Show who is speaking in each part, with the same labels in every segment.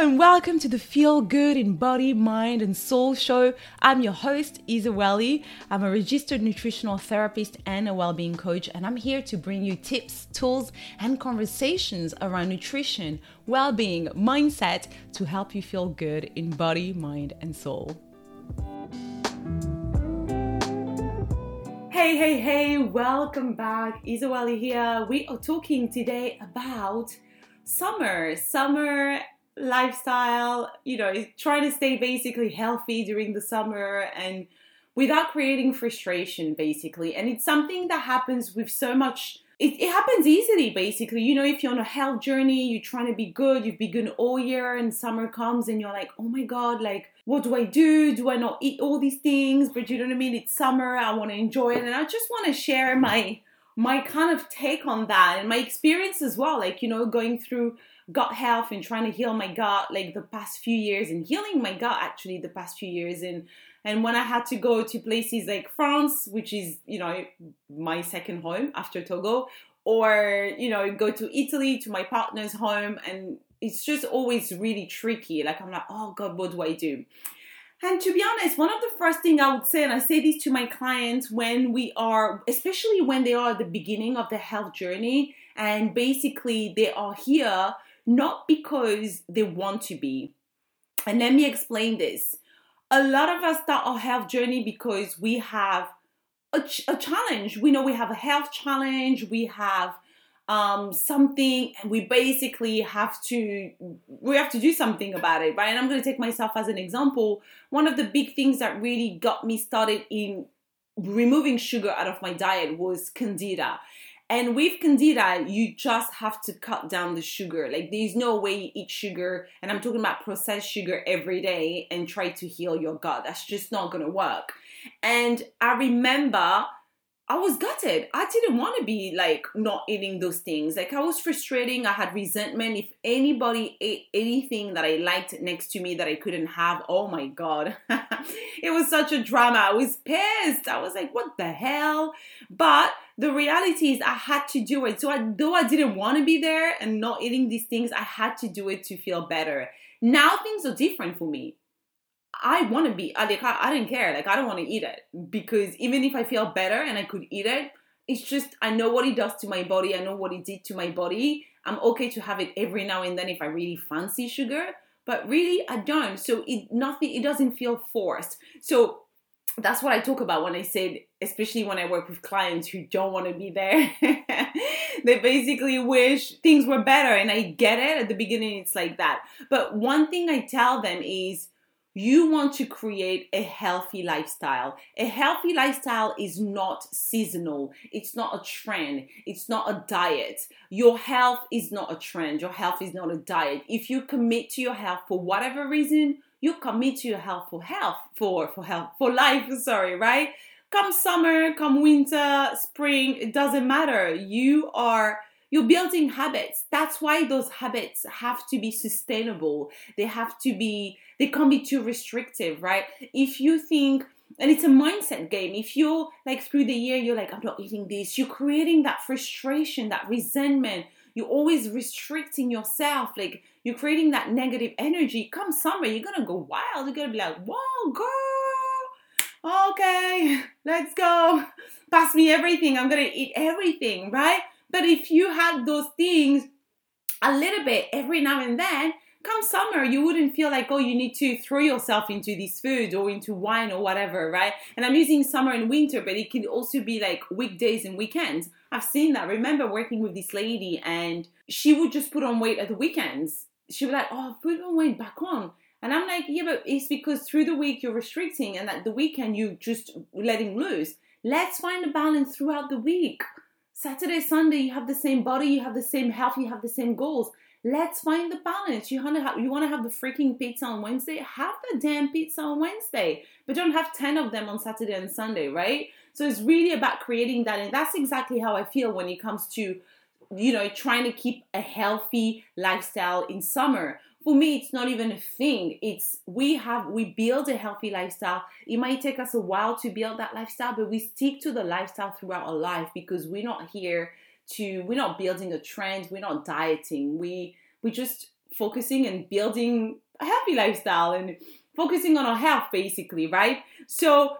Speaker 1: and welcome to the Feel Good in Body, Mind, and Soul show. I'm your host, Isa Welly. I'm a registered nutritional therapist and a well-being coach, and I'm here to bring you tips, tools, and conversations around nutrition, well-being, mindset to help you feel good in body, mind, and soul. Hey, hey, hey, welcome back. Isa Welly here. We are talking today about summer, summer lifestyle, you know, trying to stay basically healthy during the summer and without creating frustration, basically. And it's something that happens with so much. It, it, happens easily, basically. You know, if you're on a health journey, you're trying to be good, you've been good all year, and summer comes and you're like, oh my God, like, what do I do? Do I not eat all these things? But you know what I mean? It's summer, I want to enjoy it. And I just want to share my my kind of take on that and my experience as well like you know going through gut health and trying to heal my gut like the past few years and healing my gut actually the past few years and and when I had to go to places like France, which is you know my second home after Togo, or you know go to Italy to my partner's home, and it's just always really tricky. Like I'm like, oh God, what do I do? And to be honest, one of the first thing I would say, and I say this to my clients when we are, especially when they are at the beginning of the health journey, and basically they are here not because they want to be. And let me explain this. A lot of us start our health journey because we have a, ch- a challenge. We know we have a health challenge, we have um, something, and we basically have to we have to do something about it, right? And I'm going to take myself as an example. One of the big things that really got me started in removing sugar out of my diet was candida and with candida, you just have to cut down the sugar. Like there's no way you eat sugar, and I'm talking about processed sugar every day and try to heal your gut. That's just not gonna work. And I remember I was gutted. I didn't want to be like not eating those things. Like I was frustrating. I had resentment. If anybody ate anything that I liked next to me that I couldn't have, oh my God. it was such a drama. I was pissed. I was like, what the hell? But the reality is I had to do it. So I, though I didn't want to be there and not eating these things, I had to do it to feel better. Now things are different for me. I want to be uh, like I, I didn't care. Like I don't want to eat it because even if I feel better and I could eat it, it's just I know what it does to my body. I know what it did to my body. I'm okay to have it every now and then if I really fancy sugar, but really I don't. So it nothing. It doesn't feel forced. So that's what I talk about when I said, especially when I work with clients who don't want to be there. they basically wish things were better, and I get it. At the beginning, it's like that. But one thing I tell them is you want to create a healthy lifestyle. A healthy lifestyle is not seasonal. It's not a trend. It's not a diet. Your health is not a trend. Your health is not a diet. If you commit to your health for whatever reason, you commit to your health for health, for, for health, for life, sorry, right? Come summer, come winter, spring, it doesn't matter. You are you're building habits. That's why those habits have to be sustainable. They have to be, they can't be too restrictive, right? If you think, and it's a mindset game. If you're like through the year, you're like, I'm not eating this, you're creating that frustration, that resentment. You're always restricting yourself. Like you're creating that negative energy. Come summer, you're gonna go wild. You're gonna be like, whoa, girl. Okay, let's go. Pass me everything. I'm gonna eat everything, right? But if you had those things a little bit every now and then, come summer, you wouldn't feel like, oh, you need to throw yourself into this food or into wine or whatever, right? And I'm using summer and winter, but it can also be like weekdays and weekends. I've seen that. I remember working with this lady and she would just put on weight at the weekends. She'd like, oh, put on weight back on. And I'm like, yeah, but it's because through the week you're restricting and at the weekend you're just letting loose. Let's find a balance throughout the week. Saturday, Sunday, you have the same body, you have the same health, you have the same goals. Let's find the balance. You want to have you want to have the freaking pizza on Wednesday? Have the damn pizza on Wednesday, but don't have ten of them on Saturday and Sunday, right? So it's really about creating that, and that's exactly how I feel when it comes to, you know, trying to keep a healthy lifestyle in summer for me it's not even a thing. It's we have we build a healthy lifestyle. It might take us a while to build that lifestyle but we stick to the lifestyle throughout our life because we're not here to we're not building a trend. We're not dieting. We we're just focusing and building a healthy lifestyle and focusing on our health basically, right? So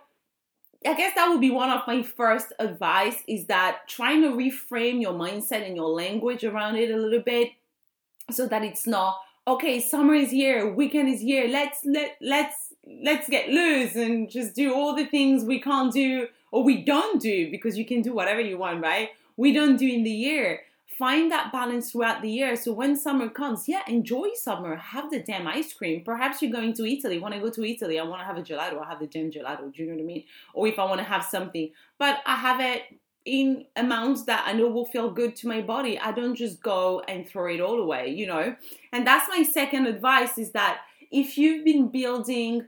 Speaker 1: I guess that would be one of my first advice is that trying to reframe your mindset and your language around it a little bit so that it's not okay, summer is here, weekend is here, let's let let's let's get loose and just do all the things we can't do or we don't do because you can do whatever you want, right? We don't do in the year. Find that balance throughout the year. So when summer comes, yeah, enjoy summer. Have the damn ice cream. Perhaps you're going to Italy. When I go to Italy, I want to have a gelato. I have the damn gelato. Do you know what I mean? Or if I want to have something, but I have it in amounts that I know will feel good to my body. I don't just go and throw it all away, you know? And that's my second advice is that if you've been building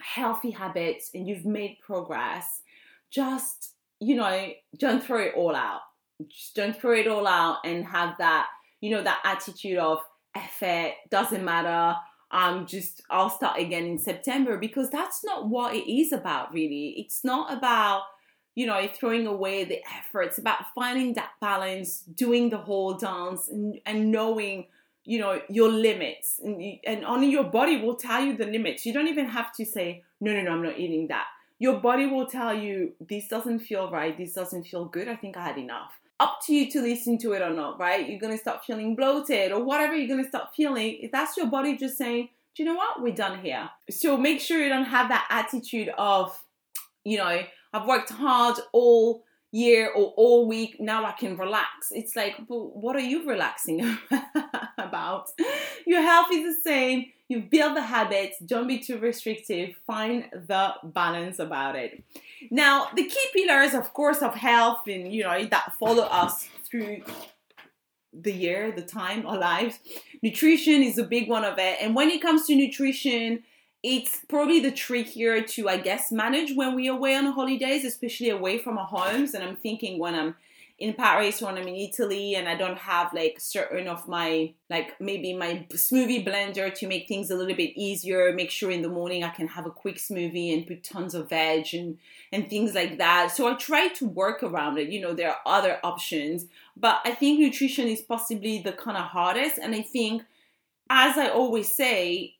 Speaker 1: healthy habits and you've made progress, just, you know, don't throw it all out. Just don't throw it all out and have that, you know, that attitude of effort, doesn't matter. I'm just I'll start again in September because that's not what it is about, really. It's not about you know, throwing away the effort. It's about finding that balance, doing the whole dance, and, and knowing, you know, your limits. And, and only your body will tell you the limits. You don't even have to say, no, no, no, I'm not eating that. Your body will tell you, this doesn't feel right, this doesn't feel good, I think I had enough. Up to you to listen to it or not, right? You're gonna start feeling bloated or whatever you're gonna start feeling. If that's your body just saying, do you know what? We're done here. So make sure you don't have that attitude of, you know, I've worked hard all year or all week. Now I can relax. It's like, what are you relaxing about? Your health is the same. You build the habits. Don't be too restrictive. Find the balance about it. Now, the key pillars, of course, of health and you know that follow us through the year, the time, our lives. Nutrition is a big one of it. And when it comes to nutrition, it's probably the trickier to, I guess, manage when we're away on holidays, especially away from our homes. And I'm thinking when I'm in Paris, when I'm in Italy, and I don't have like certain of my, like maybe my smoothie blender to make things a little bit easier, make sure in the morning I can have a quick smoothie and put tons of veg and, and things like that. So I try to work around it. You know, there are other options, but I think nutrition is possibly the kind of hardest. And I think, as I always say,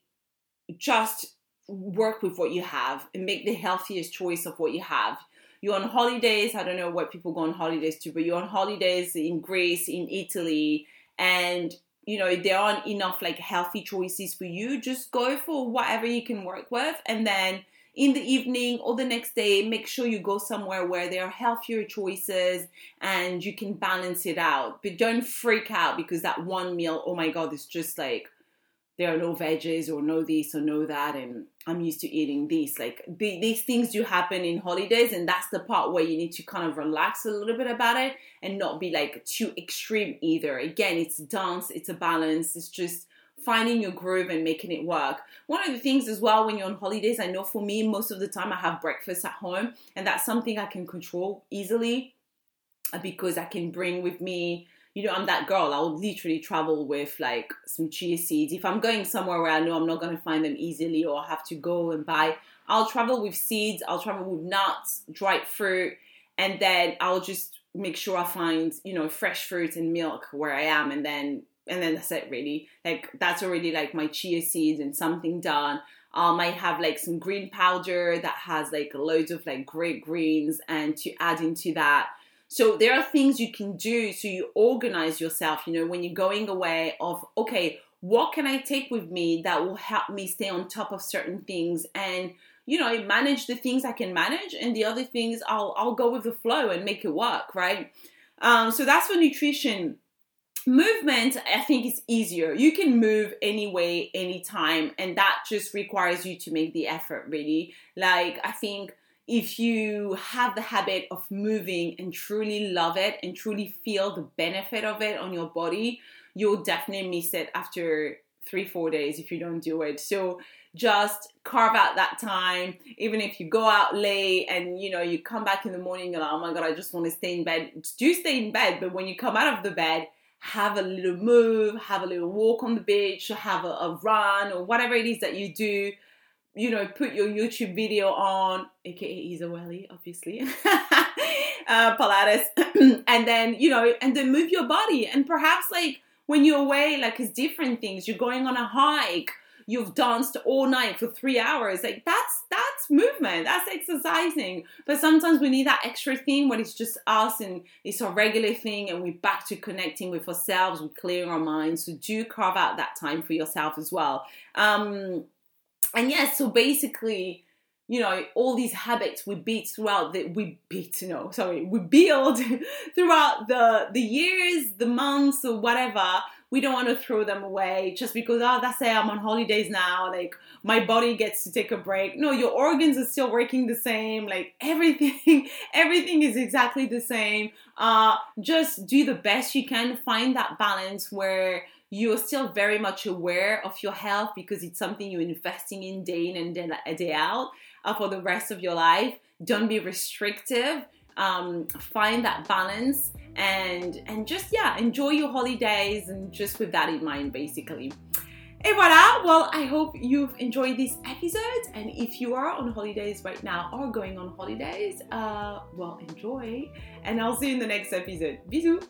Speaker 1: just work with what you have and make the healthiest choice of what you have. You're on holidays, I don't know what people go on holidays to, but you're on holidays in Greece, in Italy, and you know, there aren't enough like healthy choices for you. Just go for whatever you can work with, and then in the evening or the next day, make sure you go somewhere where there are healthier choices and you can balance it out. But don't freak out because that one meal, oh my god, is just like there are no veggies or no this or no that and i'm used to eating this like the, these things do happen in holidays and that's the part where you need to kind of relax a little bit about it and not be like too extreme either. Again it's dance it's a balance it's just finding your groove and making it work. One of the things as well when you're on holidays i know for me most of the time i have breakfast at home and that's something i can control easily uh, because i can bring with me you know, I'm that girl. I'll literally travel with like some chia seeds. If I'm going somewhere where I know I'm not going to find them easily or have to go and buy, I'll travel with seeds, I'll travel with nuts, dried fruit, and then I'll just make sure I find, you know, fresh fruit and milk where I am and then and then that's it really. Like that's already like my chia seeds and something done. I might have like some green powder that has like loads of like great greens and to add into that so there are things you can do so you organize yourself, you know, when you're going away of, okay, what can I take with me that will help me stay on top of certain things and you know manage the things I can manage and the other things I'll I'll go with the flow and make it work, right? Um, so that's for nutrition. Movement, I think, is easier. You can move any anyway, anytime, and that just requires you to make the effort, really. Like, I think if you have the habit of moving and truly love it and truly feel the benefit of it on your body, you'll definitely miss it after three, four days if you don't do it. So just carve out that time, even if you go out late and you know you come back in the morning, you're like, oh my god, I just want to stay in bed. Do stay in bed, but when you come out of the bed, have a little move, have a little walk on the beach, have a, a run or whatever it is that you do you know, put your YouTube video on, aka Isa Welly, obviously, uh, Pilates, and then, you know, and then move your body. And perhaps like when you're away, like it's different things. You're going on a hike, you've danced all night for three hours. Like that's that's movement, that's exercising. But sometimes we need that extra thing when it's just us and it's a regular thing and we're back to connecting with ourselves, we're clearing our minds. So do carve out that time for yourself as well. Um and yes, yeah, so basically you know all these habits we beat throughout the we beat no sorry we build throughout the the years the months or whatever. We don't want to throw them away just because oh that's it i'm on holidays now like my body gets to take a break. No your organs are still working the same like everything everything is exactly the same. Uh just do the best you can find that balance where you're still very much aware of your health because it's something you're investing in day in and day, out uh, for the rest of your life. Don't be restrictive. Um, find that balance and and just yeah, enjoy your holidays and just with that in mind, basically. Et voilà, well, I hope you've enjoyed this episode. And if you are on holidays right now or going on holidays, uh, well, enjoy. And I'll see you in the next episode. Bisous!